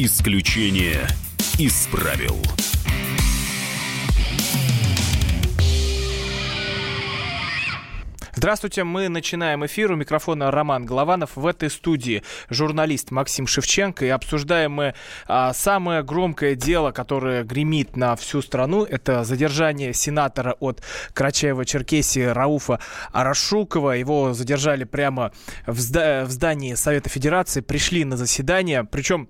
Исключение из правил. Здравствуйте, мы начинаем эфир. У микрофона Роман Голованов. В этой студии журналист Максим Шевченко. И обсуждаем мы а, самое громкое дело, которое гремит на всю страну. Это задержание сенатора от Карачаева-Черкесии Рауфа Арашукова. Его задержали прямо в, зда- в здании Совета Федерации. Пришли на заседание. Причем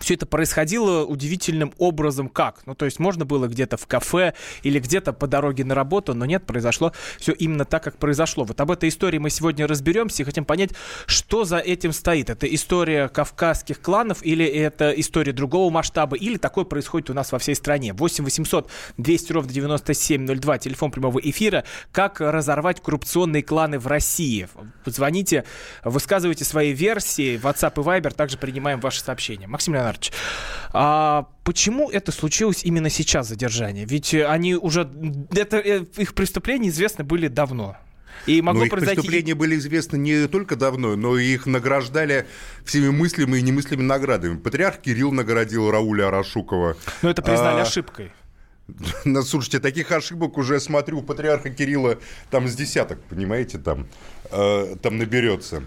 все это происходило удивительным образом как? Ну, то есть можно было где-то в кафе или где-то по дороге на работу, но нет, произошло все именно так, как произошло. Вот об этой истории мы сегодня разберемся и хотим понять, что за этим стоит. Это история кавказских кланов или это история другого масштаба, или такое происходит у нас во всей стране. 8 800 200 ровно 9702, телефон прямого эфира. Как разорвать коррупционные кланы в России? Звоните, высказывайте свои версии. WhatsApp и Viber также принимаем ваши сообщения. Максим Леонардович, а почему это случилось именно сейчас, задержание? Ведь они уже... Это, э, их преступления известны были давно. И могло но их произойти... преступления были известны не только давно, но и их награждали всеми мыслимыми и немыслимыми наградами. Патриарх Кирилл наградил Рауля Арашукова. Но это признали а... ошибкой. Ну, слушайте, таких ошибок уже смотрю у патриарха Кирилла там с десяток, понимаете, там, э, там наберется.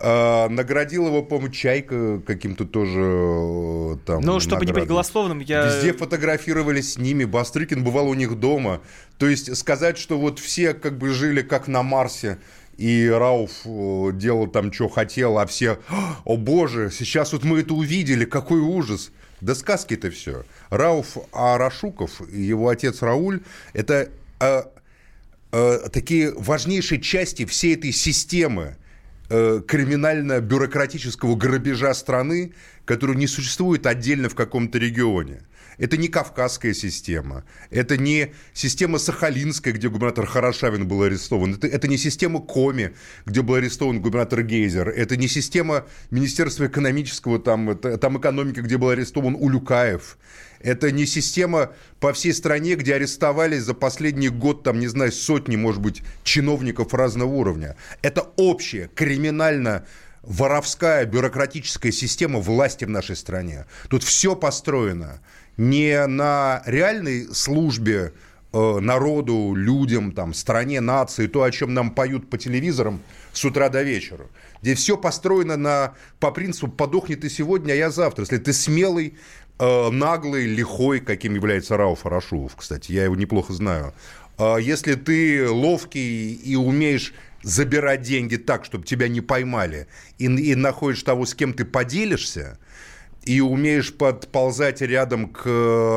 А, наградил его, по-моему, Чайка каким-то тоже э, там Ну, чтобы наградом. не быть голословным, я... Везде фотографировались с ними, Бастрыкин бывал у них дома. То есть сказать, что вот все как бы жили как на Марсе, и Рауф э, делал там, что хотел, а все, о боже, сейчас вот мы это увидели, какой ужас. Да сказки это все. Рауф Арашуков и его отец Рауль – это э, э, такие важнейшие части всей этой системы, Э, криминально-бюрократического грабежа страны, который не существует отдельно в каком-то регионе. Это не кавказская система, это не система Сахалинская, где губернатор Хорошавин был арестован, это, это не система Коми, где был арестован губернатор Гейзер, это не система Министерства экономического, там, это, там экономики, где был арестован Улюкаев, это не система по всей стране, где арестовали за последний год, там, не знаю, сотни, может быть, чиновников разного уровня. Это общая криминально воровская бюрократическая система власти в нашей стране. Тут все построено не на реальной службе э, народу, людям, там, стране, нации, то, о чем нам поют по телевизорам с утра до вечера. Здесь все построено на, по принципу «подохни ты сегодня, а я завтра». Если ты смелый, наглый, лихой, каким является Рауф Арашулов, кстати, я его неплохо знаю. Э, если ты ловкий и умеешь забирать деньги так, чтобы тебя не поймали, и, и находишь того, с кем ты поделишься, и умеешь подползать рядом к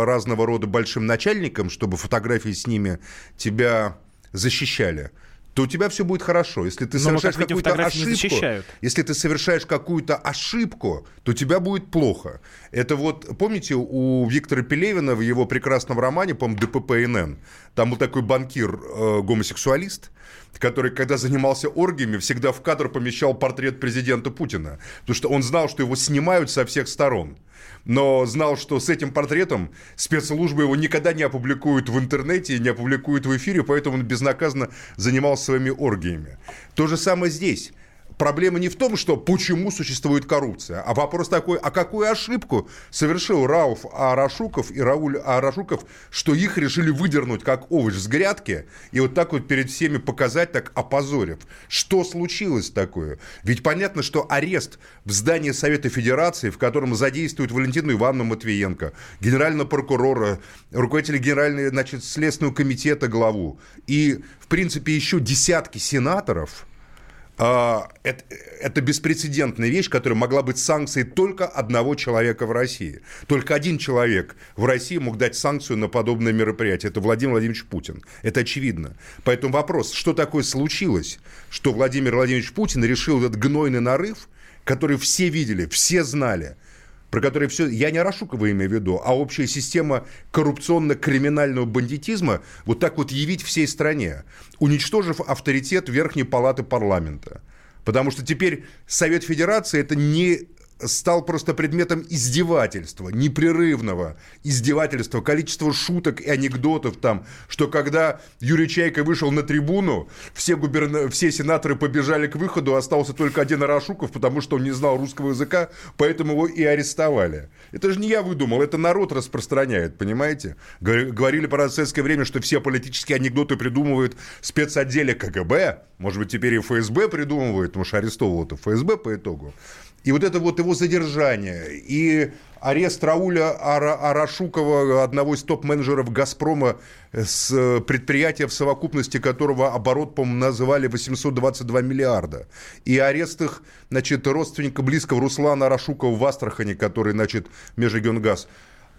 разного рода большим начальникам, чтобы фотографии с ними тебя защищали – то у тебя все будет хорошо. Если ты совершаешь какую-то ошибку, если ты совершаешь какую-то ошибку, то у тебя будет плохо. Это вот, помните, у Виктора Пелевина в его прекрасном романе, по-моему, ДППНН, там был такой банкир-гомосексуалист, э, который, когда занимался оргиями, всегда в кадр помещал портрет президента Путина, потому что он знал, что его снимают со всех сторон но знал, что с этим портретом спецслужбы его никогда не опубликуют в интернете, не опубликуют в эфире, поэтому он безнаказанно занимался своими оргиями. То же самое здесь проблема не в том, что почему существует коррупция, а вопрос такой, а какую ошибку совершил Рауф Арашуков и Рауль Арашуков, что их решили выдернуть как овощ с грядки и вот так вот перед всеми показать, так опозорив. Что случилось такое? Ведь понятно, что арест в здании Совета Федерации, в котором задействуют Валентину Ивановну Матвиенко, генерального прокурора, руководителя Генерального значит, Следственного комитета главу и, в принципе, еще десятки сенаторов – это, это беспрецедентная вещь, которая могла быть санкцией только одного человека в России. Только один человек в России мог дать санкцию на подобное мероприятие. Это Владимир Владимирович Путин. Это очевидно. Поэтому вопрос, что такое случилось, что Владимир Владимирович Путин решил этот гнойный нарыв, который все видели, все знали – про которые все... Я не Арашукова имею в виду, а общая система коррупционно-криминального бандитизма вот так вот явить всей стране, уничтожив авторитет Верхней Палаты парламента. Потому что теперь Совет Федерации – это не стал просто предметом издевательства, непрерывного издевательства, количество шуток и анекдотов там, что когда Юрий Чайка вышел на трибуну, все, губерна... все сенаторы побежали к выходу, остался только один Арашуков, потому что он не знал русского языка, поэтому его и арестовали. Это же не я выдумал, это народ распространяет, понимаете? Говорили про советское время, что все политические анекдоты придумывают спецотделе КГБ, может быть, теперь и ФСБ придумывают, потому что арестовывал-то ФСБ по итогу. И вот это вот его задержание, и арест Рауля Ара Арашукова, одного из топ-менеджеров «Газпрома», с предприятия, в совокупности которого оборот, по-моему, называли 822 миллиарда. И арест их, значит, родственника близкого Руслана Арашукова в Астрахани, который, значит, Межрегионгаз.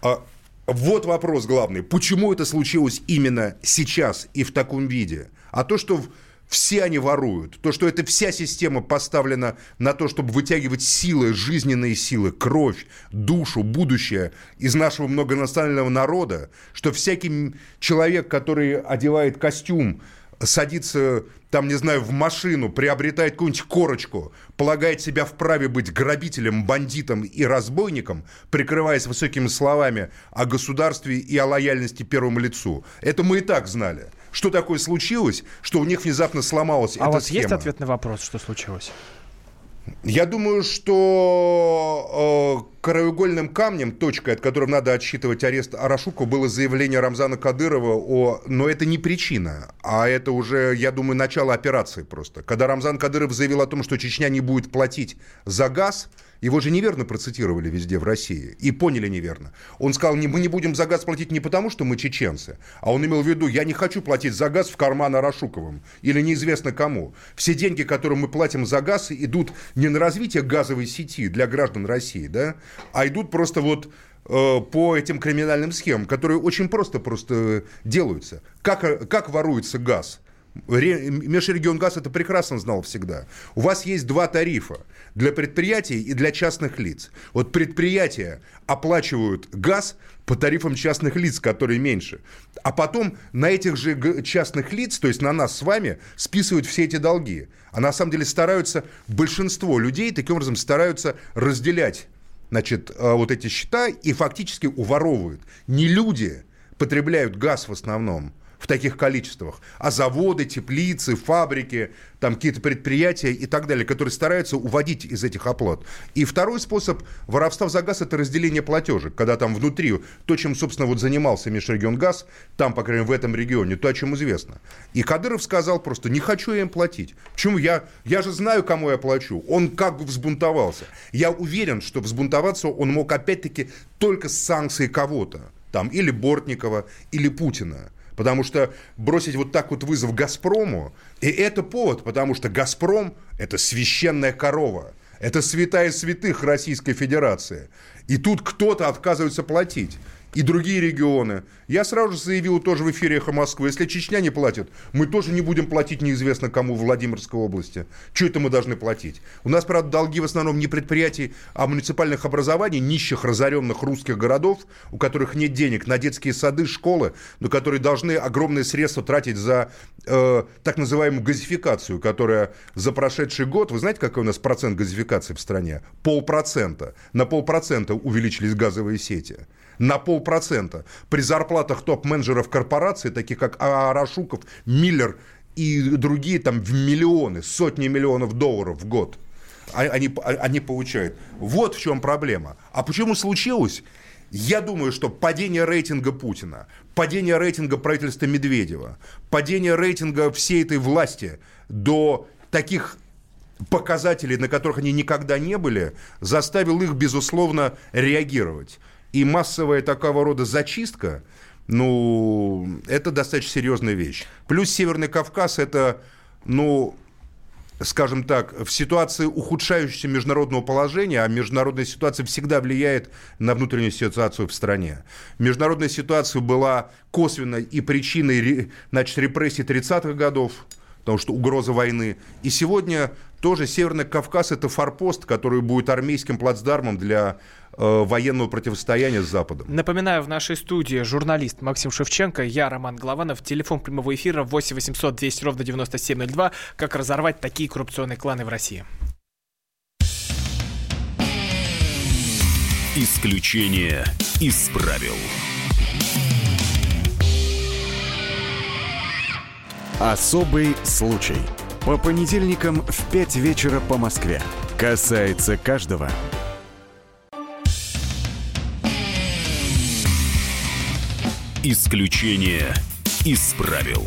А вот вопрос главный. Почему это случилось именно сейчас и в таком виде? А то, что все они воруют. То, что эта вся система поставлена на то, чтобы вытягивать силы, жизненные силы, кровь, душу, будущее из нашего многонационального народа, что всякий человек, который одевает костюм, садится, там, не знаю, в машину, приобретает какую-нибудь корочку, полагает себя вправе быть грабителем, бандитом и разбойником, прикрываясь высокими словами о государстве и о лояльности первому лицу. Это мы и так знали что такое случилось, что у них внезапно сломалась а эта у вас схема. есть ответ на вопрос, что случилось? Я думаю, что э, краеугольным камнем, точкой, от которой надо отсчитывать арест Арашуку, было заявление Рамзана Кадырова о... Но это не причина, а это уже, я думаю, начало операции просто. Когда Рамзан Кадыров заявил о том, что Чечня не будет платить за газ, его же неверно процитировали везде в России и поняли неверно. Он сказал, мы не будем за газ платить не потому, что мы чеченцы, а он имел в виду, я не хочу платить за газ в карман Арашуковым или неизвестно кому. Все деньги, которые мы платим за газ, идут не на развитие газовой сети для граждан России, да, а идут просто вот э, по этим криминальным схемам, которые очень просто просто делаются. Как, как воруется газ? Межрегионгаз это прекрасно знал всегда. У вас есть два тарифа для предприятий и для частных лиц. Вот предприятия оплачивают газ по тарифам частных лиц, которые меньше. А потом на этих же частных лиц, то есть на нас с вами, списывают все эти долги. А на самом деле стараются, большинство людей таким образом стараются разделять значит, э, вот эти счета и фактически уворовывают. Не люди потребляют газ в основном, в таких количествах, а заводы, теплицы, фабрики, там какие-то предприятия и так далее, которые стараются уводить из этих оплат. И второй способ воровства за газ – это разделение платежек, когда там внутри то, чем, собственно, вот занимался Межрегионгаз, там, по крайней мере, в этом регионе, то, о чем известно. И Кадыров сказал просто, не хочу я им платить. Почему? Я, я же знаю, кому я плачу. Он как бы взбунтовался. Я уверен, что взбунтоваться он мог опять-таки только с санкцией кого-то. Там или Бортникова, или Путина. Потому что бросить вот так вот вызов «Газпрому» и это повод, потому что «Газпром» – это священная корова. Это святая святых Российской Федерации. И тут кто-то отказывается платить и другие регионы. Я сразу же заявил тоже в эфире «Эхо Москвы», если Чечня не платит, мы тоже не будем платить неизвестно кому в Владимирской области. Что это мы должны платить? У нас, правда, долги в основном не предприятий, а муниципальных образований, нищих, разоренных русских городов, у которых нет денег на детские сады, школы, но которые должны огромные средства тратить за э, так называемую газификацию, которая за прошедший год, вы знаете, какой у нас процент газификации в стране? Полпроцента. На полпроцента увеличились газовые сети на полпроцента. При зарплатах топ-менеджеров корпораций, таких как Арашуков, Миллер и другие там в миллионы, сотни миллионов долларов в год а, они, а, они получают. Вот в чем проблема. А почему случилось? Я думаю, что падение рейтинга Путина, падение рейтинга правительства Медведева, падение рейтинга всей этой власти до таких показателей, на которых они никогда не были, заставил их, безусловно, реагировать. И массовая такого рода зачистка, ну, это достаточно серьезная вещь. Плюс Северный Кавказ – это, ну, скажем так, в ситуации ухудшающегося международного положения, а международная ситуация всегда влияет на внутреннюю ситуацию в стране. Международная ситуация была косвенной и причиной значит, репрессий 30-х годов, потому что угроза войны. И сегодня тоже Северный Кавказ – это форпост, который будет армейским плацдармом для военного противостояния с Западом. Напоминаю, в нашей студии журналист Максим Шевченко, я Роман Голованов, телефон прямого эфира 8 800 200 ровно 9702. Как разорвать такие коррупционные кланы в России? Исключение из правил. Особый случай. По понедельникам в 5 вечера по Москве. Касается каждого. Исключение из правил.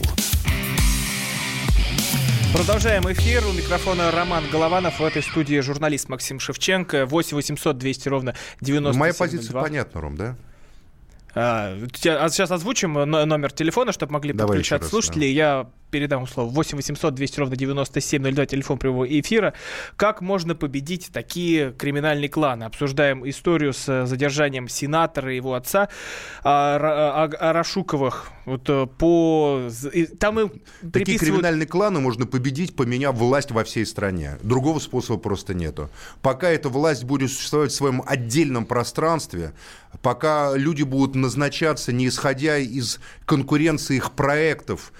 Продолжаем эфир. У микрофона Роман Голованов. В этой студии журналист Максим Шевченко. 8 800 200 ровно 90 Моя позиция понятна, Ром, да? А, сейчас озвучим номер телефона, чтобы могли Давай подключаться слушатели. Да. Я передам слово 8 800 200 ровно 9702, телефон прямого эфира. Как можно победить такие криминальные кланы? Обсуждаем историю с задержанием сенатора и его отца Арашуковых. Вот э, по... Там и приписывают... Такие криминальные кланы можно победить, поменяв власть во всей стране. Другого способа просто нету. Пока эта власть будет существовать в своем отдельном пространстве, пока люди будут назначаться, не исходя из конкуренции их проектов,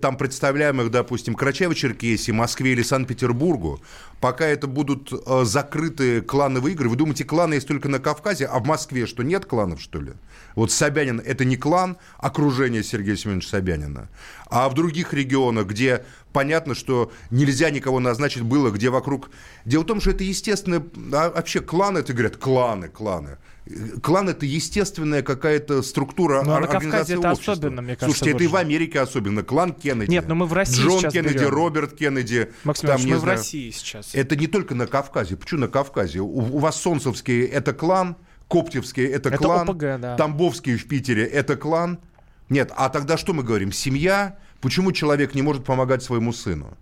там представляемых, допустим, Карачаево-Черкесии, Москве или Санкт-Петербургу, пока это будут э, закрытые клановые игры. Вы думаете, кланы есть только на Кавказе, а в Москве что, нет кланов, что ли? Вот Собянин – это не клан, окружение Сергея Семеновича Собянина. А в других регионах, где понятно, что нельзя никого назначить было, где вокруг... Дело в том, что это естественно... А вообще кланы, это говорят, кланы, кланы. Клан это естественная какая-то структура но на Кавказе это общества. особенно, мне кажется. Слушайте, это и в Америке особенно. Клан Кеннеди. Нет, но мы в России Джон сейчас Кеннеди, берем. Роберт Кеннеди. Максим там, мы в России сейчас. Это не только на Кавказе. Почему на Кавказе? У, у вас Солнцевские это клан, Коптевские это, это клан, ОПГ, да. Тамбовские в Питере это клан. Нет, а тогда что мы говорим? Семья? Почему человек не может помогать своему сыну?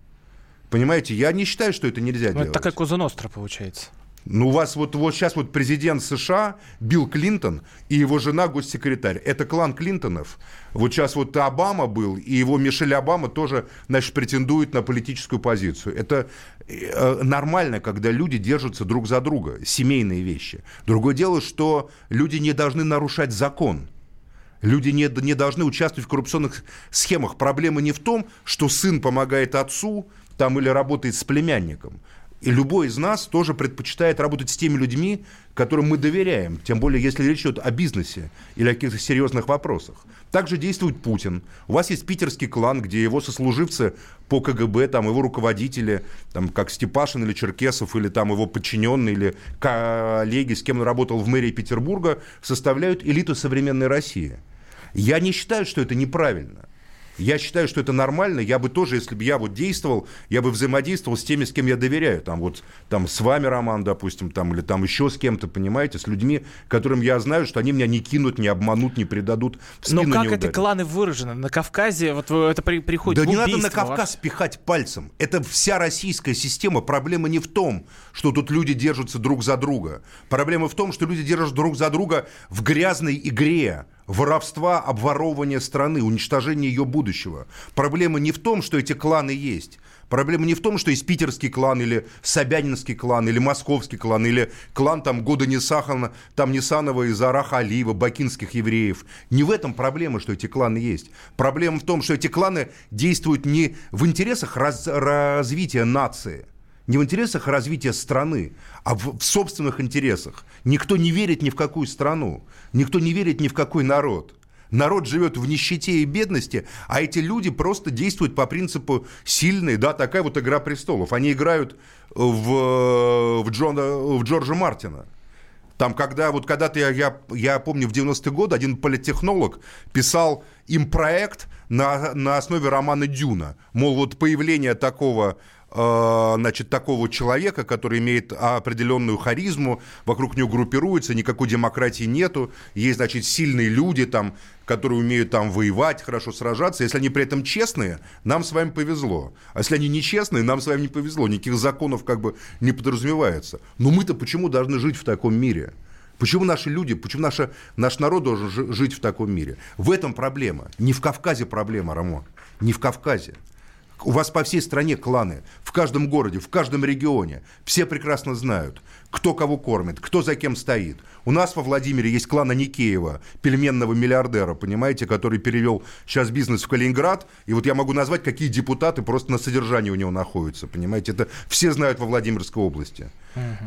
Понимаете, я не считаю, что это нельзя но делать. Это такая Коза Ностра получается. Ну, у вас вот, вот сейчас вот президент США Билл Клинтон и его жена госсекретарь. Это клан Клинтонов. Вот сейчас вот Обама был, и его Мишель Обама тоже, значит, претендует на политическую позицию. Это э, нормально, когда люди держатся друг за друга, семейные вещи. Другое дело, что люди не должны нарушать закон. Люди не, не должны участвовать в коррупционных схемах. Проблема не в том, что сын помогает отцу там, или работает с племянником. И любой из нас тоже предпочитает работать с теми людьми, которым мы доверяем, тем более если речь идет о бизнесе или о каких-то серьезных вопросах. Также действует Путин. У вас есть питерский клан, где его сослуживцы по КГБ, там его руководители, там, как Степашин или Черкесов, или там его подчиненные, или коллеги, с кем он работал в мэрии Петербурга, составляют элиту современной России. Я не считаю, что это неправильно. Я считаю, что это нормально. Я бы тоже, если бы я вот действовал, я бы взаимодействовал с теми, с кем я доверяю. Там вот там с вами, Роман, допустим, там, или там еще с кем-то, понимаете, с людьми, которым я знаю, что они меня не кинут, не обманут, не предадут. В спину Но как эти кланы выражены? На Кавказе вот это при, приходит Да не надо на Кавказ пихать пальцем. Это вся российская система. Проблема не в том, что тут люди держатся друг за друга. Проблема в том, что люди держатся друг за друга в грязной игре воровства, обворовывания страны, уничтожения ее будущего. Проблема не в том, что эти кланы есть. Проблема не в том, что есть питерский клан, или Собянинский клан, или московский клан, или клан там года Несахана, там Несанова из Араха Алиева, бакинских евреев. Не в этом проблема, что эти кланы есть. Проблема в том, что эти кланы действуют не в интересах раз, развития нации – не в интересах развития страны, а в, в собственных интересах. Никто не верит ни в какую страну, никто не верит ни в какой народ. Народ живет в нищете и бедности, а эти люди просто действуют по принципу сильной, да, такая вот игра престолов. Они играют в, в, Джона, в Джорджа Мартина. Там, когда, вот когда-то я, я, я помню, в 90-е годы один политтехнолог писал им проект на, на основе романа Дюна. Мол, вот появление такого значит, такого человека, который имеет определенную харизму, вокруг него группируется, никакой демократии нету, есть, значит, сильные люди там, которые умеют там воевать, хорошо сражаться. Если они при этом честные, нам с вами повезло. А если они нечестные, нам с вами не повезло. Никаких законов как бы не подразумевается. Но мы-то почему должны жить в таком мире? Почему наши люди, почему наша, наш народ должен жить в таком мире? В этом проблема. Не в Кавказе проблема, Рамон. Не в Кавказе. У вас по всей стране кланы, в каждом городе, в каждом регионе. Все прекрасно знают, кто кого кормит, кто за кем стоит. У нас во Владимире есть клан Аникеева, пельменного миллиардера, понимаете, который перевел сейчас бизнес в Калининград. И вот я могу назвать, какие депутаты просто на содержании у него находятся, понимаете. Это все знают во Владимирской области.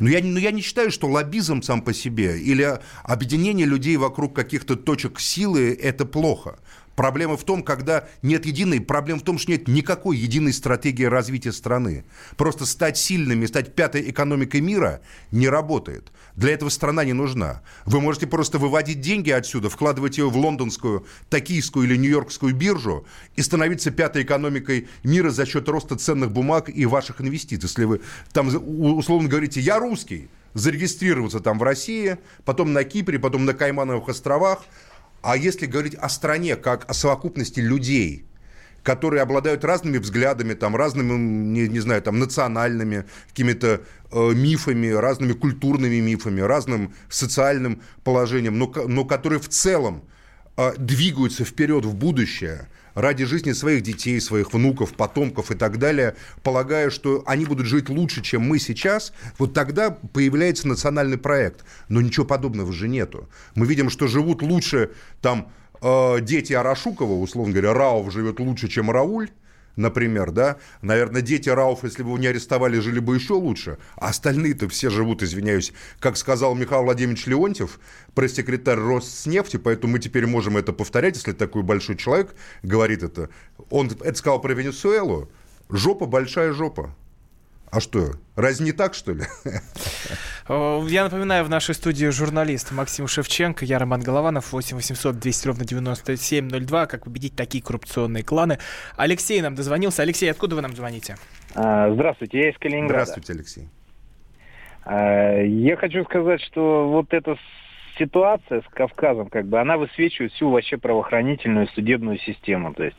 Но я, но я не считаю, что лоббизм сам по себе или объединение людей вокруг каких-то точек силы – это плохо. Проблема в том, когда нет единой, проблема в том, что нет никакой единой стратегии развития страны. Просто стать сильными, стать пятой экономикой мира не работает. Для этого страна не нужна. Вы можете просто выводить деньги отсюда, вкладывать ее в лондонскую, токийскую или нью-йоркскую биржу и становиться пятой экономикой мира за счет роста ценных бумаг и ваших инвестиций. Если вы там условно говорите «я русский», зарегистрироваться там в России, потом на Кипре, потом на Каймановых островах – а если говорить о стране как о совокупности людей, которые обладают разными взглядами, там, разными, не, не знаю, там, национальными какими-то э, мифами, разными культурными мифами, разным социальным положением, но, но которые в целом э, двигаются вперед в будущее – ради жизни своих детей, своих внуков, потомков и так далее, полагая, что они будут жить лучше, чем мы сейчас, вот тогда появляется национальный проект. Но ничего подобного же нету. Мы видим, что живут лучше там э, дети Арашукова, условно говоря, Рауф живет лучше, чем Рауль, например, да, наверное, дети Рауф, если бы его не арестовали, жили бы еще лучше, а остальные-то все живут, извиняюсь, как сказал Михаил Владимирович Леонтьев, пресс-секретарь Роснефти, поэтому мы теперь можем это повторять, если такой большой человек говорит это. Он это сказал про Венесуэлу, жопа большая жопа. А что, разве не так, что ли? Э, я напоминаю, в нашей студии журналист Максим Шевченко, я Роман Голованов, 8 800 200 ровно 9702. Как победить такие коррупционные кланы? Алексей нам дозвонился. Алексей, откуда вы нам звоните? А, здравствуйте, я из Калининграда. Здравствуйте, Алексей. А, я хочу сказать, что вот эта ситуация с Кавказом, как бы, она высвечивает всю вообще правоохранительную судебную систему. То есть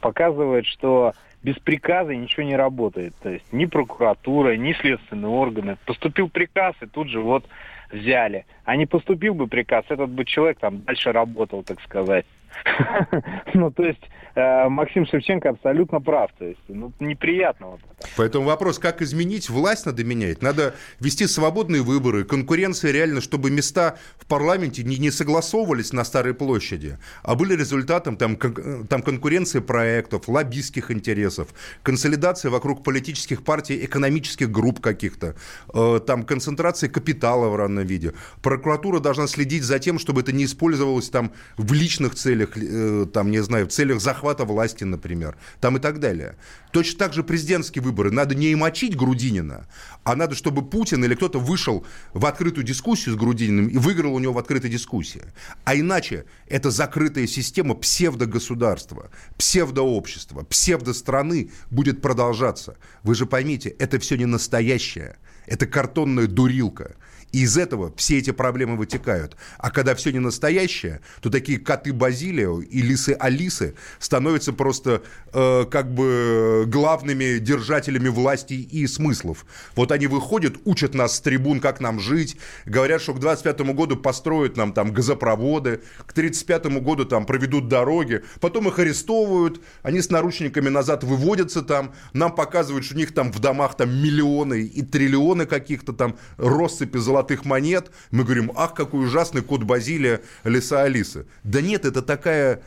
показывает, что без приказа ничего не работает. То есть ни прокуратура, ни следственные органы. Поступил приказ, и тут же вот взяли. А не поступил бы приказ, этот бы человек там дальше работал, так сказать. Ну, то есть э, Максим Шевченко абсолютно прав. То есть, ну, неприятно. Поэтому вопрос, как изменить? Власть надо менять. Надо вести свободные выборы, конкуренция реально, чтобы места в парламенте не, не согласовывались на Старой площади, а были результатом там, кон, там конкуренции проектов, лоббистских интересов, консолидация вокруг политических партий, экономических групп каких-то, э, там концентрация капитала в равном виде. Прокуратура должна следить за тем, чтобы это не использовалось там в личных целях, э, там, не знаю, в целях захвата власти, например, там и так далее. Точно так же президентские выборы. Надо не мочить Грудинина, а надо, чтобы Путин или кто-то вышел в открытую дискуссию с Грудининым и выиграл у него в открытой дискуссии. А иначе это закрытая система псевдогосударства, псевдообщества, псевдостраны будет продолжаться. Вы же поймите, это все не настоящее. Это картонная дурилка. И из этого все эти проблемы вытекают. А когда все не настоящее, то такие коты Базилио и лисы Алисы становятся просто э, как бы главными держателями власти и смыслов. Вот они выходят, учат нас с трибун, как нам жить, говорят, что к 25 году построят нам там газопроводы, к 35 году там проведут дороги, потом их арестовывают, они с наручниками назад выводятся там, нам показывают, что у них там в домах там миллионы и триллионы каких-то там россыпи золотых золотых монет, мы говорим, ах, какой ужасный кот Базилия, лиса Алиса. Да нет, это такая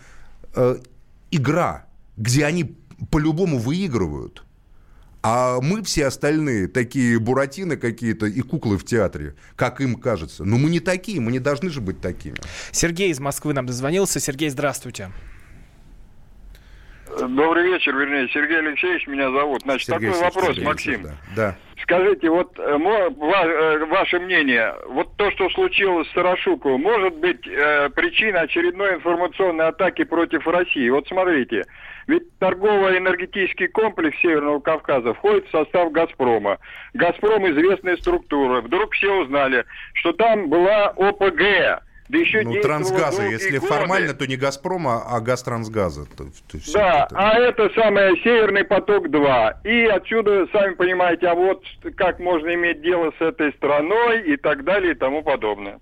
э, игра, где они по-любому выигрывают. А мы все остальные такие буратины какие-то и куклы в театре, как им кажется. Но мы не такие, мы не должны же быть такими. Сергей из Москвы нам дозвонился. Сергей, здравствуйте. Добрый вечер, вернее, Сергей Алексеевич меня зовут. Значит, Сергей такой вопрос, Сергей, Максим. Да. да. Скажите, вот э, э, ваше мнение, вот то, что случилось с Сарашуковым, может быть э, причиной очередной информационной атаки против России? Вот смотрите, ведь торгово-энергетический комплекс Северного Кавказа входит в состав «Газпрома». «Газпром» известная структура. Вдруг все узнали, что там была ОПГ, да еще ну, трансгаза, если годы. формально, то не Газпрома, а Газтрансгаза. То, то да, это... а это самое Северный поток-2. И отсюда, сами понимаете, а вот как можно иметь дело с этой страной и так далее и тому подобное.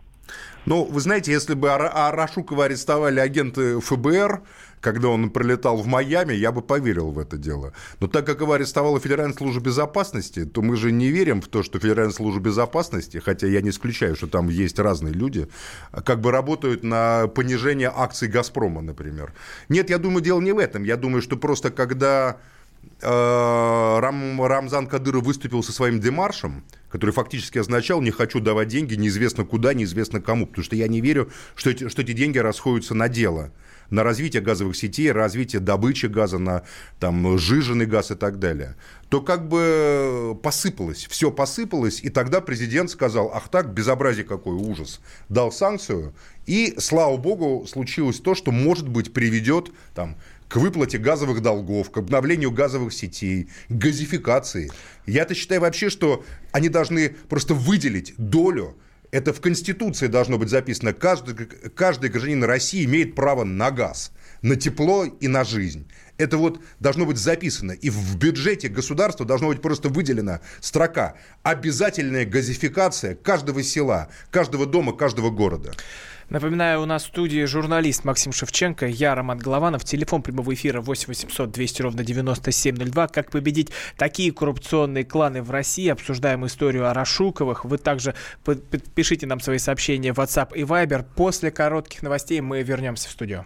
Ну, вы знаете, если бы Арашукова арестовали агенты ФБР, когда он прилетал в Майами, я бы поверил в это дело. Но так как его арестовала Федеральная служба безопасности, то мы же не верим в то, что Федеральная служба безопасности, хотя я не исключаю, что там есть разные люди, как бы работают на понижение акций «Газпрома», например. Нет, я думаю, дело не в этом. Я думаю, что просто когда Э, Рам, Рамзан Кадыров выступил со своим демаршем, который фактически означал «не хочу давать деньги неизвестно куда, неизвестно кому», потому что я не верю, что эти, что эти деньги расходятся на дело, на развитие газовых сетей, развитие добычи газа, на там, жиженый газ и так далее, то как бы посыпалось, все посыпалось, и тогда президент сказал, ах так, безобразие какой, ужас, дал санкцию, и, слава богу, случилось то, что, может быть, приведет там, к выплате газовых долгов, к обновлению газовых сетей, к газификации. Я-то считаю вообще, что они должны просто выделить долю это в Конституции должно быть записано. Каждый, каждый гражданин России имеет право на газ, на тепло и на жизнь. Это вот должно быть записано. И в бюджете государства должна быть просто выделена строка «Обязательная газификация каждого села, каждого дома, каждого города». Напоминаю, у нас в студии журналист Максим Шевченко, я Роман Голованов. Телефон прямого эфира 8 800 200 ровно 9702. Как победить такие коррупционные кланы в России? Обсуждаем историю о Рашуковых. Вы также пишите нам свои сообщения в WhatsApp и Viber. После коротких новостей мы вернемся в студию.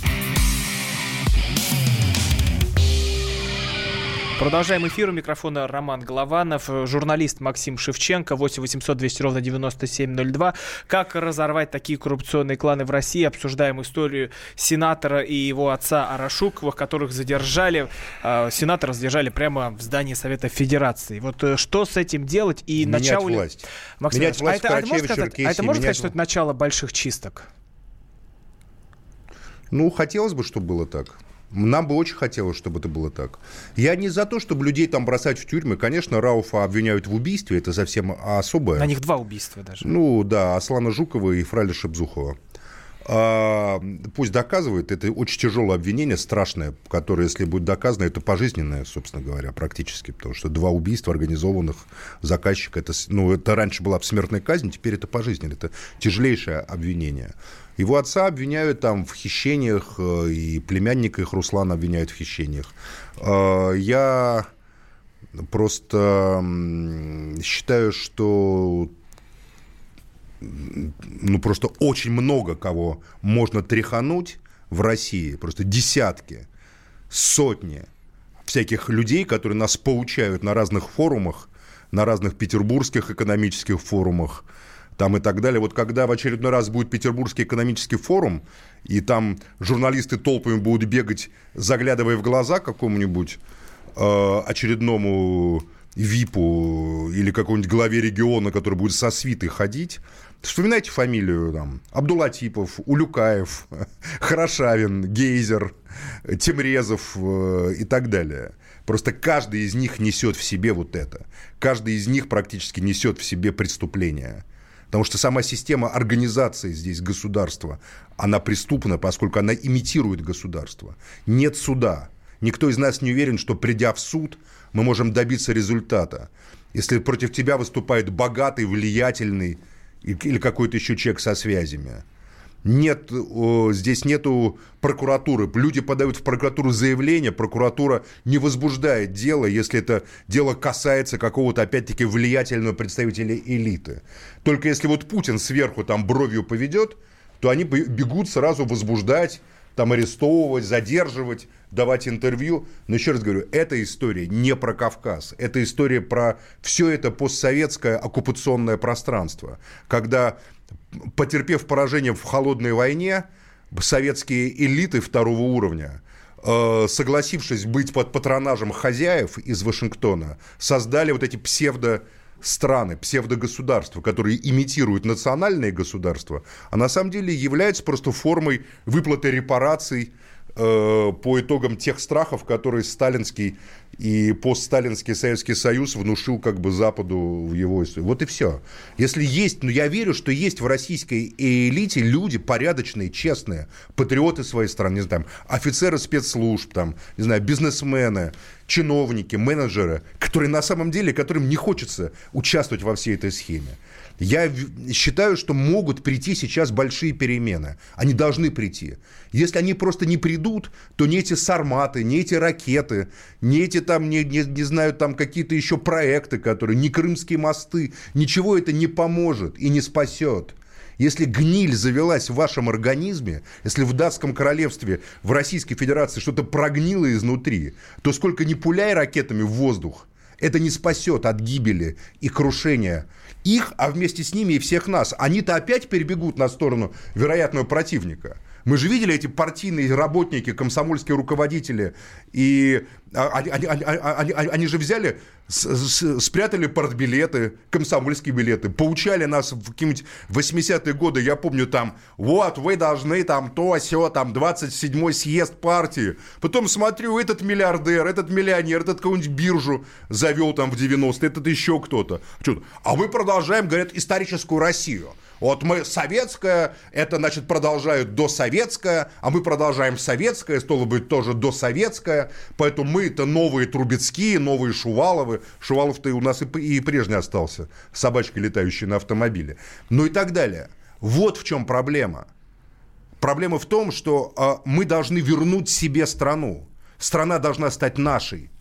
Продолжаем эфир. У микрофона Роман Голованов, журналист Максим Шевченко, 8 800 200 ровно 9702. Как разорвать такие коррупционные кланы в России? Обсуждаем историю сенатора и его отца Арашуковых, которых задержали. А, сенатора задержали прямо в здании Совета Федерации. Вот э, что с этим делать? И Менять начало... власть. Максим Менять власть а это, а, можно сказать, а это можно сказать, что это начало больших чисток? Ну, хотелось бы, чтобы было так. Нам бы очень хотелось, чтобы это было так. Я не за то, чтобы людей там бросать в тюрьмы. Конечно, Рауфа обвиняют в убийстве, это совсем особое. На них два убийства даже. Ну да, Аслана Жукова и Фраля Шебзухова. А, пусть доказывают, это очень тяжелое обвинение, страшное, которое, если будет доказано, это пожизненное, собственно говоря, практически, потому что два убийства организованных заказчика, это, ну, это раньше была смертная казнь, теперь это пожизненно, это тяжелейшее обвинение. Его отца обвиняют там в хищениях, э, и племянника их Руслана обвиняют в хищениях. Э, я просто считаю, что ну, просто очень много кого можно тряхануть в России, просто десятки, сотни всяких людей, которые нас поучают на разных форумах, на разных петербургских экономических форумах, там и так далее. Вот когда в очередной раз будет Петербургский экономический форум, и там журналисты толпами будут бегать, заглядывая в глаза какому-нибудь э, очередному ВИПу или какому-нибудь главе региона, который будет со свитой ходить, Вспоминайте фамилию там Абдулатипов, Улюкаев, Хорошавин, Гейзер, Темрезов э, и так далее. Просто каждый из них несет в себе вот это. Каждый из них практически несет в себе преступление. Потому что сама система организации здесь государства, она преступна, поскольку она имитирует государство. Нет суда. Никто из нас не уверен, что придя в суд, мы можем добиться результата. Если против тебя выступает богатый, влиятельный или какой-то еще человек со связями. Нет, здесь нету прокуратуры. Люди подают в прокуратуру заявление, прокуратура не возбуждает дело, если это дело касается какого-то, опять-таки, влиятельного представителя элиты. Только если вот Путин сверху там бровью поведет, то они бегут сразу возбуждать, там арестовывать, задерживать давать интервью. Но еще раз говорю, эта история не про Кавказ. Это история про все это постсоветское оккупационное пространство. Когда, потерпев поражение в холодной войне, советские элиты второго уровня э, согласившись быть под патронажем хозяев из Вашингтона, создали вот эти псевдо страны, псевдогосударства, которые имитируют национальные государства, а на самом деле являются просто формой выплаты репараций по итогам тех страхов, которые сталинский и постсталинский Советский Союз внушил как бы Западу в его истории. Вот и все. Если есть, ну я верю, что есть в российской элите люди порядочные, честные, патриоты своей страны, не знаю, офицеры спецслужб, там, не знаю, бизнесмены, чиновники, менеджеры, которые на самом деле, которым не хочется участвовать во всей этой схеме. Я считаю, что могут прийти сейчас большие перемены. Они должны прийти. Если они просто не придут, то не эти сарматы, не эти ракеты, не эти там, не, не, не знаю, там какие-то еще проекты, которые, не крымские мосты, ничего это не поможет и не спасет. Если гниль завелась в вашем организме, если в датском королевстве, в Российской Федерации что-то прогнило изнутри, то сколько ни пуляй ракетами в воздух, это не спасет от гибели и крушения их, а вместе с ними и всех нас. Они-то опять перебегут на сторону вероятного противника. Мы же видели эти партийные работники, комсомольские руководители, и они, они, они, они, они же взяли, спрятали портбилеты, комсомольские билеты, поучали нас в какие-нибудь 80-е годы, я помню там, вот, вы должны там то, все, там 27-й съезд партии. Потом смотрю, этот миллиардер, этот миллионер, этот какую-нибудь биржу завел там в 90-е, этот еще кто-то. А мы продолжаем, говорят, историческую Россию. Вот мы советское, это, значит, продолжают досоветское, а мы продолжаем советское, стало быть, тоже досоветское. Поэтому мы это новые Трубецкие, новые Шуваловы. Шувалов-то и у нас и, и прежний остался, собачка, летающая на автомобиле. Ну и так далее. Вот в чем проблема. Проблема в том, что э, мы должны вернуть себе страну. Страна должна стать нашей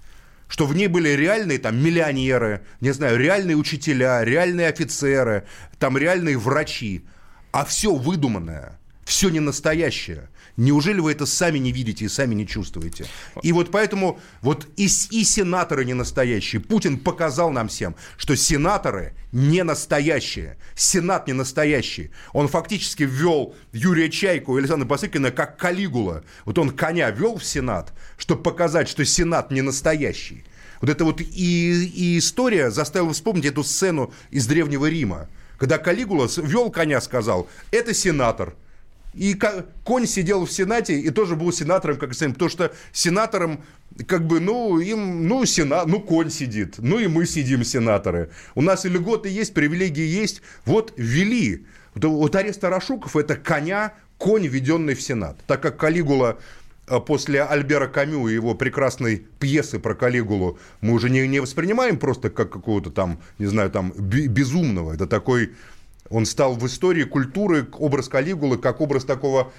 что в ней были реальные там миллионеры, не знаю, реальные учителя, реальные офицеры, там реальные врачи, а все выдуманное, все не настоящее. Неужели вы это сами не видите и сами не чувствуете? И вот поэтому вот и, и сенаторы не настоящие. Путин показал нам всем, что сенаторы не настоящие. Сенат не настоящий. Он фактически ввел Юрия Чайку и Александра Басыкина как Калигула. Вот он коня ввел в Сенат, чтобы показать, что Сенат не настоящий. Вот это вот и, и история заставила вспомнить эту сцену из Древнего Рима, когда Калигула вел коня, сказал, это сенатор – и конь сидел в Сенате и тоже был сенатором, как сами, потому что сенатором, как бы, ну, им, ну, сена, ну, конь сидит, ну, и мы сидим, сенаторы. У нас и льготы есть, привилегии есть. Вот ввели. Вот, арест Арашуков – это коня, конь, введенный в Сенат. Так как Калигула э, после Альбера Камю и его прекрасной пьесы про Калигулу мы уже не, не воспринимаем просто как какого-то там, не знаю, там, безумного. Это такой он стал в истории культуры образ Калигулы как образ такого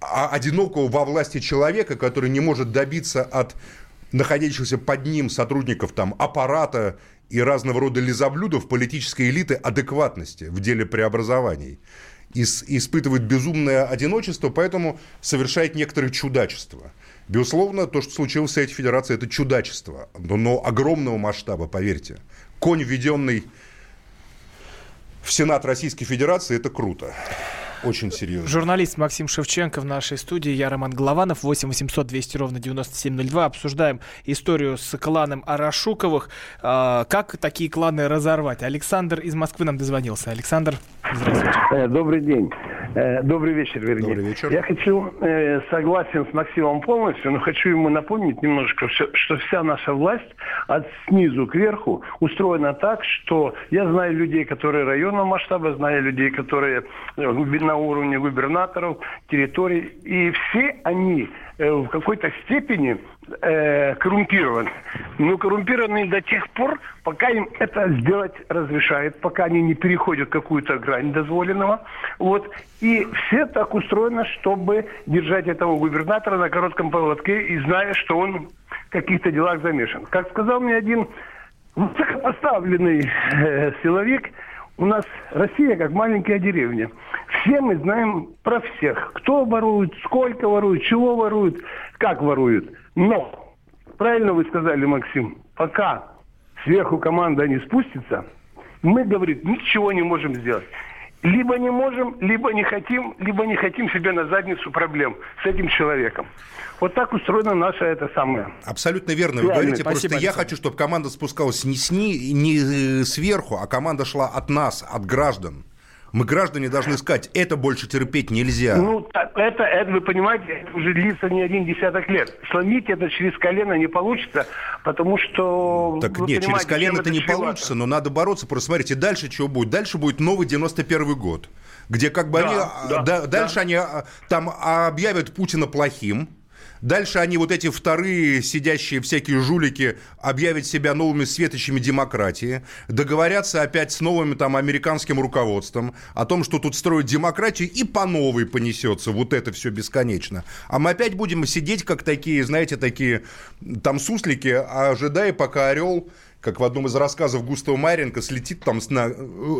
одинокого во власти человека, который не может добиться от находящихся под ним сотрудников там, аппарата и разного рода лизоблюдов политической элиты адекватности в деле преобразований. И испытывает безумное одиночество, поэтому совершает некоторые чудачества. Безусловно, то, что случилось с этой федерацией, это чудачество, но, но огромного масштаба, поверьте. Конь, введенный в Сенат Российской Федерации, это круто. Очень серьезно. Журналист Максим Шевченко в нашей студии. Я Роман Голованов. 8 800 200 ровно 9702. Обсуждаем историю с кланом Арашуковых. А, как такие кланы разорвать? Александр из Москвы нам дозвонился. Александр, здравствуйте. Э, добрый день. Э, добрый вечер, вернее. Добрый вечер. Я хочу, э, согласен с Максимом полностью, но хочу ему напомнить немножко, что вся наша власть от снизу к верху устроена так, что я знаю людей, которые районного масштаба, знаю людей, которые на уровне губернаторов, территорий, и все они Э, в какой-то степени э, коррумпированы. Но коррумпированы до тех пор, пока им это сделать разрешают, пока они не переходят какую-то грань дозволенного. Вот. И все так устроено, чтобы держать этого губернатора на коротком поводке и зная, что он в каких-то делах замешан. Как сказал мне один высокопоставленный э, силовик, у нас Россия как маленькая деревня. Все мы знаем про всех. Кто ворует, сколько ворует, чего ворует, как ворует. Но, правильно вы сказали, Максим, пока сверху команда не спустится, мы, говорит, ничего не можем сделать. Либо не можем, либо не хотим, либо не хотим себе на задницу проблем с этим человеком. Вот так устроена наша это самое. Абсолютно верно. Вы Реально. говорите, Спасибо, просто я хочу, чтобы команда спускалась не, сни, не сверху, а команда шла от нас, от граждан. Мы, граждане, должны сказать, это больше терпеть нельзя. Ну, это, это, вы понимаете, это уже длится не один десяток лет. Сломить это через колено не получится, потому что... Так нет, через колено это не получится, но надо бороться. Просто смотрите, дальше что будет? Дальше будет новый 91 год, где как бы да, они... Да, да, дальше да. они а, там объявят Путина плохим, Дальше они, вот эти вторые сидящие всякие жулики, объявят себя новыми светочами демократии, договорятся опять с новым там американским руководством о том, что тут строят демократию, и по новой понесется вот это все бесконечно. А мы опять будем сидеть, как такие, знаете, такие там суслики, ожидая, пока орел как в одном из рассказов Густава Маренко, слетит там,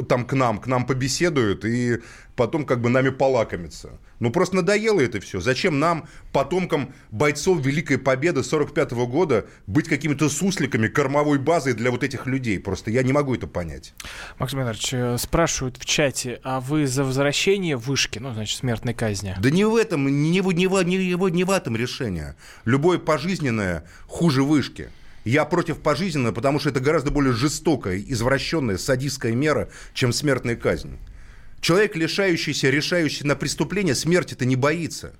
там к нам, к нам побеседует и потом как бы нами полакомится. Ну, просто надоело это все. Зачем нам, потомкам бойцов Великой Победы 45 -го года, быть какими-то сусликами, кормовой базой для вот этих людей? Просто я не могу это понять. Максим Иванович, э, спрашивают в чате, а вы за возвращение вышки, ну, значит, смертной казни? Да не в этом, не, не, не, не, не в этом решение. Любое пожизненное хуже вышки. Я против пожизненного, потому что это гораздо более жестокая, извращенная, садистская мера, чем смертная казнь. Человек, лишающийся, решающий на преступление, смерти-то не боится.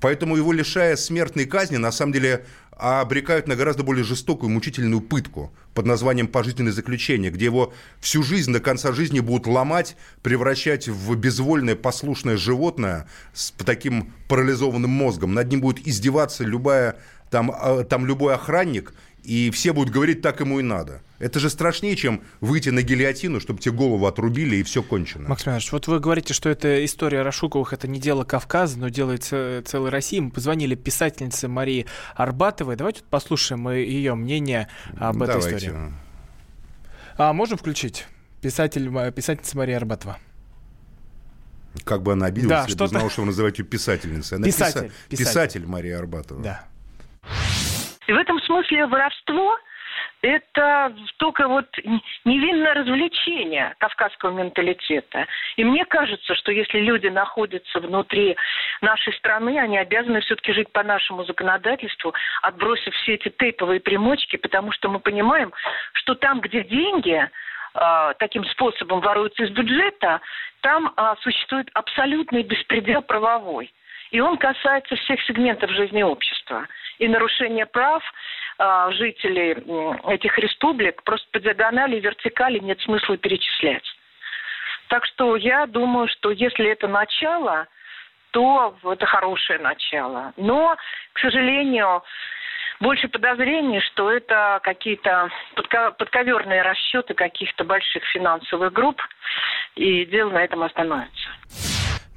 Поэтому его, лишая смертной казни, на самом деле обрекают на гораздо более жестокую, мучительную пытку под названием пожизненное заключение, где его всю жизнь, до конца жизни будут ломать, превращать в безвольное, послушное животное с таким парализованным мозгом. Над ним будет издеваться любая там, а, там любой охранник, и все будут говорить, так ему и надо. Это же страшнее, чем выйти на гильотину, чтобы тебе голову отрубили, и все кончено. Максим Иванович, вот вы говорите, что это история Рашуковых, это не дело Кавказа, но дело целой России. Мы позвонили писательнице Марии Арбатовой. Давайте послушаем ее мнение об Давайте. этой истории. А можем включить? Писатель, писательница Мария Арбатова. Как бы она обиделась, да, если бы знала, что вы называете писательницей. Она писатель, писа... писатель. писатель Мария Арбатова. Да. И в этом смысле воровство это только вот невинное развлечение кавказского менталитета. И мне кажется, что если люди находятся внутри нашей страны, они обязаны все-таки жить по нашему законодательству, отбросив все эти тейповые примочки, потому что мы понимаем, что там, где деньги, э, таким способом воруются из бюджета, там э, существует абсолютный беспредел правовой. И он касается всех сегментов жизни общества и нарушение прав э, жителей э, этих республик просто по диагонали и вертикали нет смысла перечислять. Так что я думаю, что если это начало, то это хорошее начало. Но, к сожалению, больше подозрений, что это какие-то подковерные расчеты каких-то больших финансовых групп, и дело на этом остановится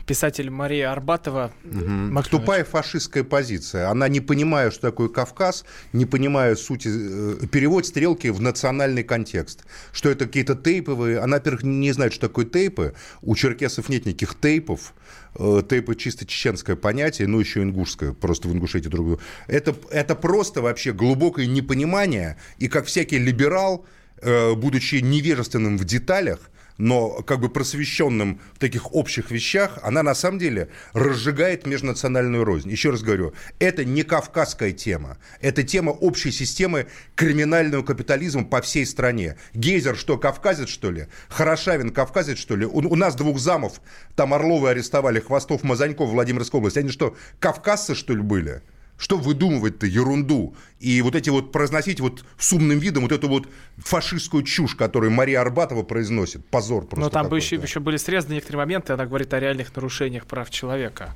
писатель Мария Арбатова. Угу. Тупая фашистская позиция. Она не понимая, что такое Кавказ, не понимая сути, э, перевод стрелки в национальный контекст. Что это какие-то тейповые. Она, во-первых, не знает, что такое тейпы. У черкесов нет никаких тейпов. Э, тейпы чисто чеченское понятие, ну еще ингушское, просто в Ингушетии другую. Это, это просто вообще глубокое непонимание. И как всякий либерал, э, будучи невежественным в деталях, но как бы просвещенным в таких общих вещах, она на самом деле разжигает межнациональную рознь. Еще раз говорю, это не кавказская тема, это тема общей системы криминального капитализма по всей стране. Гейзер что, кавказец что ли? Хорошавин кавказец что ли? У, у нас двух замов, там Орловы арестовали, Хвостов, Мазаньков, Владимирской области, они что, кавказцы что ли были? Что выдумывать-то ерунду? И вот эти вот произносить вот с умным видом вот эту вот фашистскую чушь, которую Мария Арбатова произносит. Позор просто. Но там бы еще, еще были срезаны некоторые моменты, она говорит о реальных нарушениях прав человека.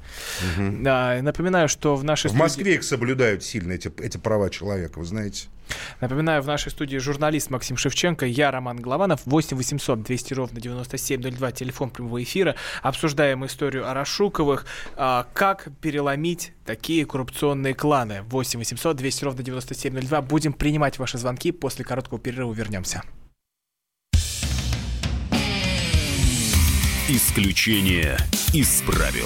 Угу. Да, напоминаю, что в нашей В студии... Москве их соблюдают сильно, эти, эти права человека, вы знаете. Напоминаю, в нашей студии журналист Максим Шевченко, я Роман Голованов, 8 800 200 ровно 9702, телефон прямого эфира. Обсуждаем историю Арашуковых, а, как переломить такие коррупционные кланы. 8 800 200 ровно 9702. Будем принимать ваши звонки, после короткого перерыва вернемся. Исключение из правил.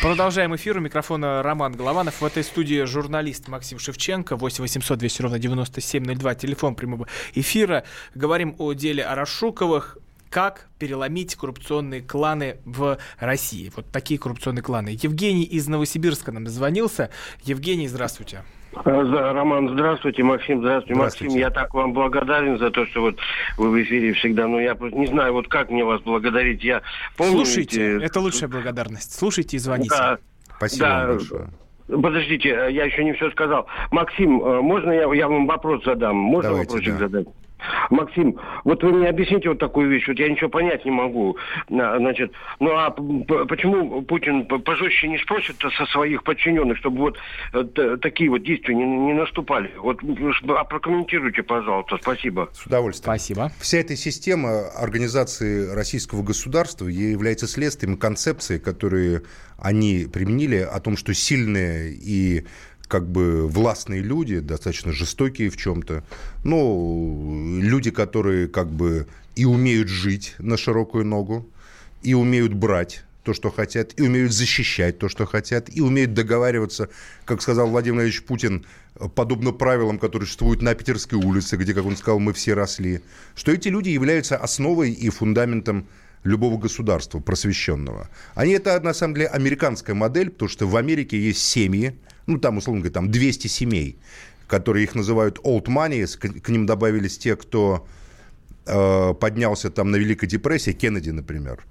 Продолжаем эфир. У микрофона Роман Голованов. В этой студии журналист Максим Шевченко. 8 800 200 ровно 9702. Телефон прямого эфира. Говорим о деле Арашуковых. Как переломить коррупционные кланы в России? Вот такие коррупционные кланы. Евгений из Новосибирска нам дозвонился. Евгений, здравствуйте. Э, Роман, здравствуйте, Максим, здравствуйте. здравствуйте. Максим, я так вам благодарен за то, что вот вы в эфире всегда. Но я не знаю, вот как мне вас благодарить. Я помню, Слушайте, ведь... это лучшая благодарность. Слушайте и звоните. Да, Спасибо да. большое. Подождите, я еще не все сказал. Максим, э, можно я, я вам вопрос задам? Можно Давайте, вопросик да. задать? Максим, вот вы мне объясните вот такую вещь, вот я ничего понять не могу. Значит, ну а почему Путин пожестче не спросит со своих подчиненных, чтобы вот э, такие вот действия не, не наступали? Вот а прокомментируйте, пожалуйста, спасибо. С удовольствием. Спасибо. Вся эта система организации российского государства является следствием концепции, которые они применили о том, что сильные и как бы властные люди, достаточно жестокие в чем-то, но люди, которые как бы и умеют жить на широкую ногу, и умеют брать то, что хотят, и умеют защищать то, что хотят, и умеют договариваться, как сказал Владимир Владимирович Путин, подобно правилам, которые существуют на Питерской улице, где, как он сказал, мы все росли, что эти люди являются основой и фундаментом любого государства просвещенного. Они это, на самом деле, американская модель, потому что в Америке есть семьи, ну, там, условно говоря, там 200 семей, которые их называют old money, к, к ним добавились те, кто э, поднялся там на Великой депрессии, Кеннеди, например,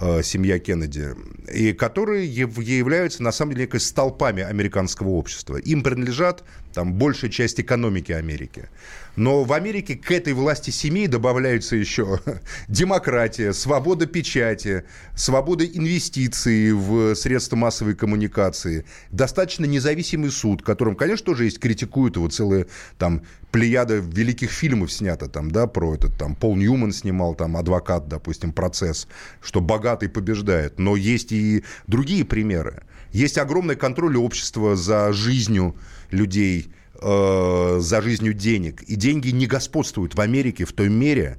э, семья Кеннеди, и которые являются, на самом деле, столпами американского общества. Им принадлежат там большая часть экономики Америки. Но в Америке к этой власти семей добавляются еще демократия, свобода печати, свобода инвестиций в средства массовой коммуникации, достаточно независимый суд, которым, конечно, тоже есть критикуют его целые там плеяда великих фильмов снято там, да, про этот там Пол Ньюман снимал там адвокат, допустим, процесс, что богатый побеждает. Но есть и другие примеры. Есть огромный контроль общества за жизнью людей, э, за жизнью денег. И деньги не господствуют в Америке в той мере,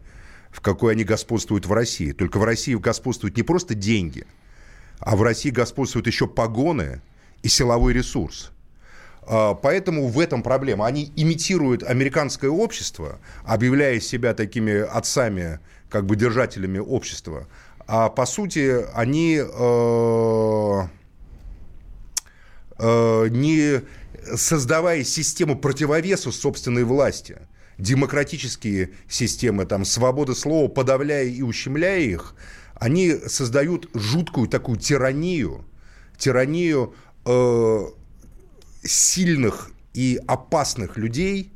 в какой они господствуют в России. Только в России господствуют не просто деньги, а в России господствуют еще погоны и силовой ресурс. А, поэтому в этом проблема. Они имитируют американское общество, объявляя себя такими отцами, как бы держателями общества. А по сути они э, э, не создавая систему противовеса собственной власти, демократические системы, там, свобода слова, подавляя и ущемляя их, они создают жуткую такую тиранию, тиранию э, сильных и опасных людей,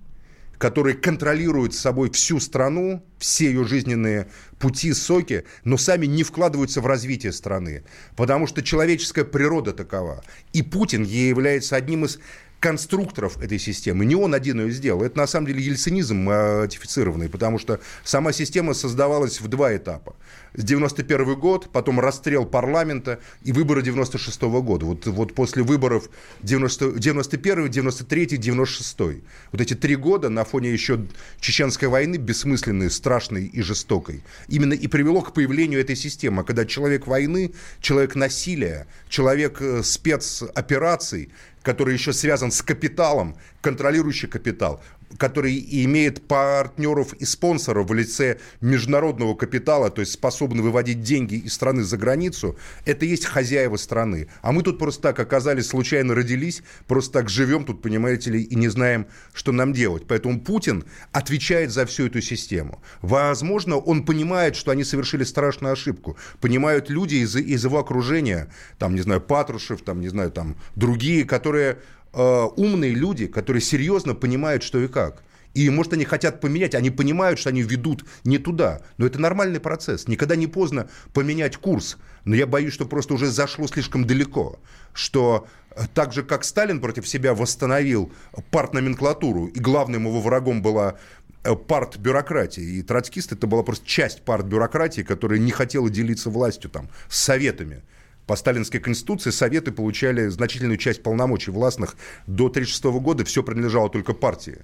которые контролируют собой всю страну, все ее жизненные пути, соки, но сами не вкладываются в развитие страны, потому что человеческая природа такова. И Путин ей является одним из конструкторов этой системы. Не он один ее сделал. Это на самом деле ельцинизм модифицированный, потому что сама система создавалась в два этапа. 91 год, потом расстрел парламента и выборы 96 -го года. Вот, вот после выборов 90, 91, 93, 96. Вот эти три года на фоне еще чеченской войны, бессмысленной, страшной и жестокой, именно и привело к появлению этой системы. Когда человек войны, человек насилия, человек э, спецопераций, который еще связан с капиталом, контролирующий капитал, который имеет партнеров и спонсоров в лице международного капитала, то есть способны выводить деньги из страны за границу, это есть хозяева страны. А мы тут просто так оказались, случайно родились, просто так живем тут, понимаете ли, и не знаем, что нам делать. Поэтому Путин отвечает за всю эту систему. Возможно, он понимает, что они совершили страшную ошибку. Понимают люди из, из его окружения, там, не знаю, Патрушев, там, не знаю, там, другие, которые Э, умные люди, которые серьезно понимают, что и как. И, может, они хотят поменять, они понимают, что они ведут не туда. Но это нормальный процесс. Никогда не поздно поменять курс. Но я боюсь, что просто уже зашло слишком далеко. Что э, так же, как Сталин против себя восстановил партноменклатуру, и главным его врагом была э, парт-бюрократия. И троцкист это была просто часть парт-бюрократии, которая не хотела делиться властью там, с советами. По сталинской конституции советы получали значительную часть полномочий властных. До 1936 года все принадлежало только партии.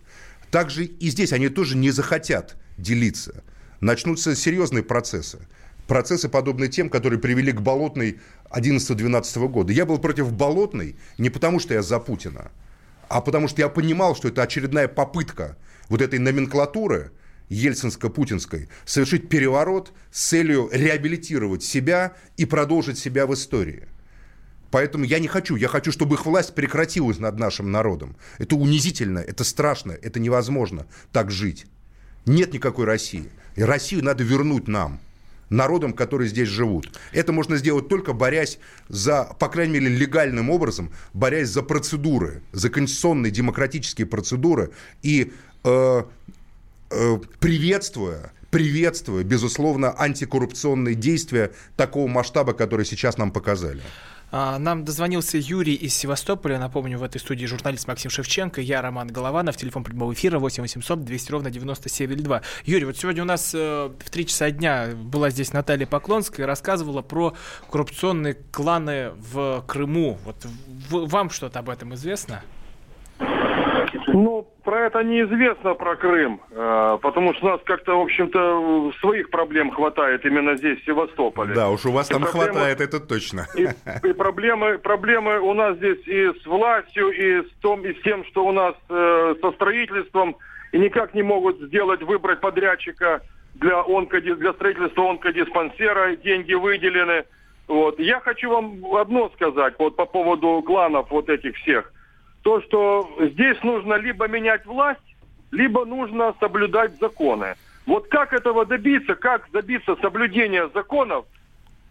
Также и здесь они тоже не захотят делиться. Начнутся серьезные процессы. Процессы, подобные тем, которые привели к Болотной 11-12 года. Я был против Болотной не потому, что я за Путина, а потому что я понимал, что это очередная попытка вот этой номенклатуры ельцинско-путинской совершить переворот с целью реабилитировать себя и продолжить себя в истории. Поэтому я не хочу. Я хочу, чтобы их власть прекратилась над нашим народом. Это унизительно, это страшно, это невозможно так жить. Нет никакой России. И Россию надо вернуть нам, народам, которые здесь живут. Это можно сделать только борясь за, по крайней мере, легальным образом, борясь за процедуры, за конституционные демократические процедуры и э, приветствуя приветствуя, безусловно, антикоррупционные действия такого масштаба, которые сейчас нам показали. А, нам дозвонился Юрий из Севастополя. Напомню, в этой студии журналист Максим Шевченко, я Роман Голованов, телефон прямого эфира 8 800 200 ровно 9702. Юрий, вот сегодня у нас э, в 3 часа дня была здесь Наталья Поклонская рассказывала про коррупционные кланы в Крыму. Вот вам что-то об этом известно? Ну, про это неизвестно, про Крым, э, потому что у нас как-то, в общем-то, своих проблем хватает именно здесь, в Севастополе. Да, уж у вас и там проблемы, хватает, это точно. И, и проблемы, проблемы у нас здесь и с властью, и с, том, и с тем, что у нас э, со строительством, и никак не могут сделать, выбрать подрядчика для, онкоди, для строительства онкодиспансера, деньги выделены. Вот. Я хочу вам одно сказать вот по поводу кланов вот этих всех то, что здесь нужно либо менять власть, либо нужно соблюдать законы. Вот как этого добиться, как добиться соблюдения законов,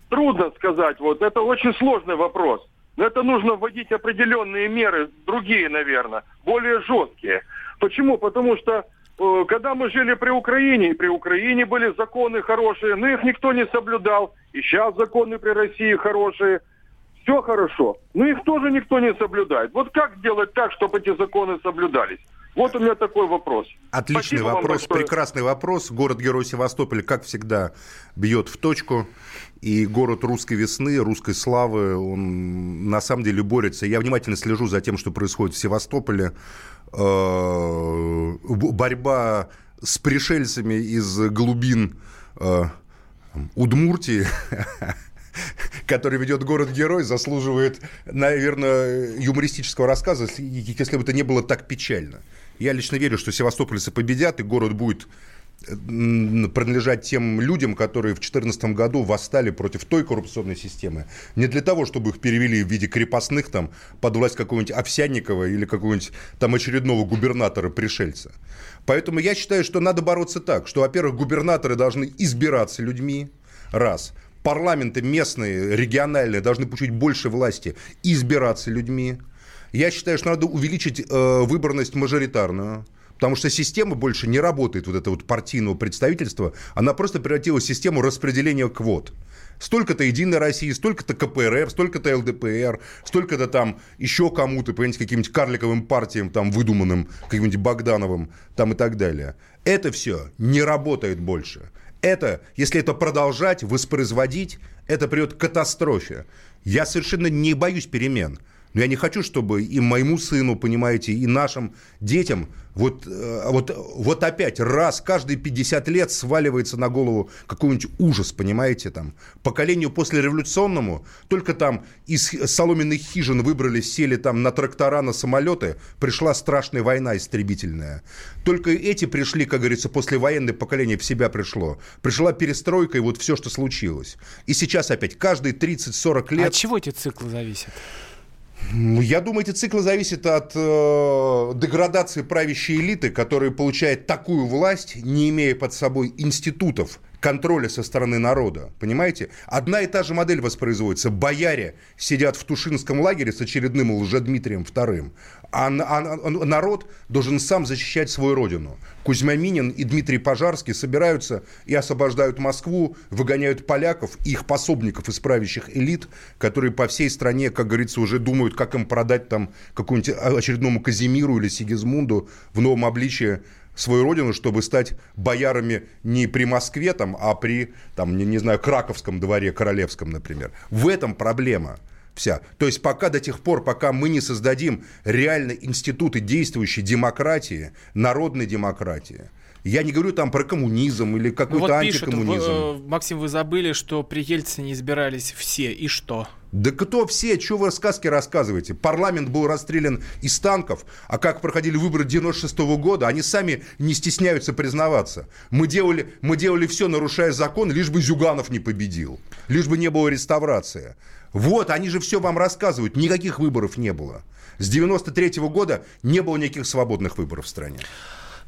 трудно сказать. Вот это очень сложный вопрос. Но это нужно вводить определенные меры, другие, наверное, более жесткие. Почему? Потому что э, когда мы жили при Украине, и при Украине были законы хорошие, но их никто не соблюдал. И сейчас законы при России хорошие – все хорошо, но их тоже никто не соблюдает. Вот как сделать так, чтобы эти законы соблюдались? Вот у меня такой вопрос. Отличный Спасибо вопрос, прекрасный вопрос. Город-герой Севастополь, как всегда, бьет в точку. И город русской весны, русской славы, он на самом деле борется. Я внимательно слежу за тем, что происходит в Севастополе. Э, борьба с пришельцами из глубин э, Удмуртии который ведет город-герой, заслуживает, наверное, юмористического рассказа, если бы это не было так печально. Я лично верю, что севастопольцы победят, и город будет принадлежать тем людям, которые в 2014 году восстали против той коррупционной системы. Не для того, чтобы их перевели в виде крепостных там, под власть какого-нибудь Овсянникова или какого-нибудь там очередного губернатора-пришельца. Поэтому я считаю, что надо бороться так, что, во-первых, губернаторы должны избираться людьми, раз – парламенты местные, региональные должны получить больше власти и избираться людьми. Я считаю, что надо увеличить э, выборность мажоритарную. Потому что система больше не работает, вот это вот партийного представительства, она просто превратилась в систему распределения квот. Столько-то Единой России, столько-то КПРФ, столько-то ЛДПР, столько-то там еще кому-то, понимаете, каким-нибудь карликовым партиям, там, выдуманным, каким-нибудь Богдановым, там и так далее. Это все не работает больше это, если это продолжать, воспроизводить, это придет к катастрофе. Я совершенно не боюсь перемен. Но я не хочу, чтобы и моему сыну, понимаете, и нашим детям вот, э, вот, вот опять раз каждые 50 лет сваливается на голову какой-нибудь ужас, понимаете, там. Поколению послереволюционному только там из соломенных хижин выбрались, сели там на трактора, на самолеты, пришла страшная война истребительная. Только эти пришли, как говорится, послевоенное поколение в себя пришло. Пришла перестройка и вот все, что случилось. И сейчас опять каждые 30-40 лет... А от чего эти циклы зависят? Я думаю, эти циклы зависят от э, деградации правящей элиты, которая получает такую власть, не имея под собой институтов контроля со стороны народа. Понимаете? Одна и та же модель воспроизводится. Бояре сидят в Тушинском лагере с очередным Лжедмитрием II, а, а народ должен сам защищать свою родину. Кузьма Минин и Дмитрий Пожарский собираются и освобождают Москву, выгоняют поляков и их пособников из элит, которые по всей стране, как говорится, уже думают, как им продать там какому-нибудь очередному Казимиру или Сигизмунду в новом обличии свою родину, чтобы стать боярами не при Москве, там, а при, там, не, не знаю, Краковском дворе, Королевском, например. В этом проблема вся. То есть пока до тех пор, пока мы не создадим реально институты действующей демократии, народной демократии, я не говорю там про коммунизм или какой-то ну, вот антикоммунизм. Пишут, э, Максим, вы забыли, что при Ельцине избирались все, и что? Да кто все? Чего вы сказки рассказываете? Парламент был расстрелян из танков, а как проходили выборы 96 -го года, они сами не стесняются признаваться. Мы делали, мы делали все, нарушая закон, лишь бы Зюганов не победил, лишь бы не было реставрации. Вот, они же все вам рассказывают, никаких выборов не было. С 93 -го года не было никаких свободных выборов в стране.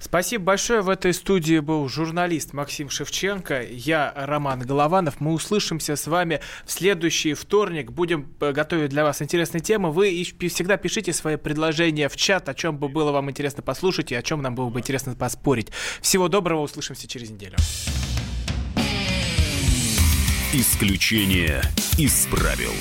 Спасибо большое. В этой студии был журналист Максим Шевченко, я Роман Голованов. Мы услышимся с вами в следующий вторник. Будем э, готовить для вас интересные темы. Вы всегда пишите свои предложения в чат, о чем бы было вам интересно послушать и о чем нам было бы интересно поспорить. Всего доброго, услышимся через неделю. Исключение из правил.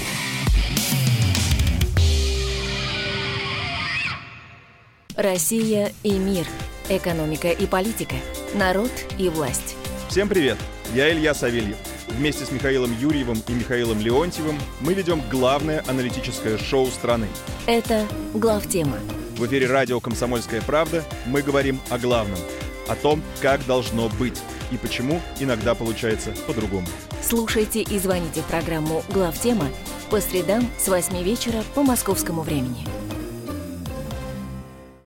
Россия и мир – Экономика и политика. Народ и власть. Всем привет! Я Илья Савельев. Вместе с Михаилом Юрьевым и Михаилом Леонтьевым мы ведем главное аналитическое шоу страны. Это «Главтема». В эфире радио «Комсомольская правда» мы говорим о главном. О том, как должно быть и почему иногда получается по-другому. Слушайте и звоните в программу «Главтема» по средам с 8 вечера по московскому времени.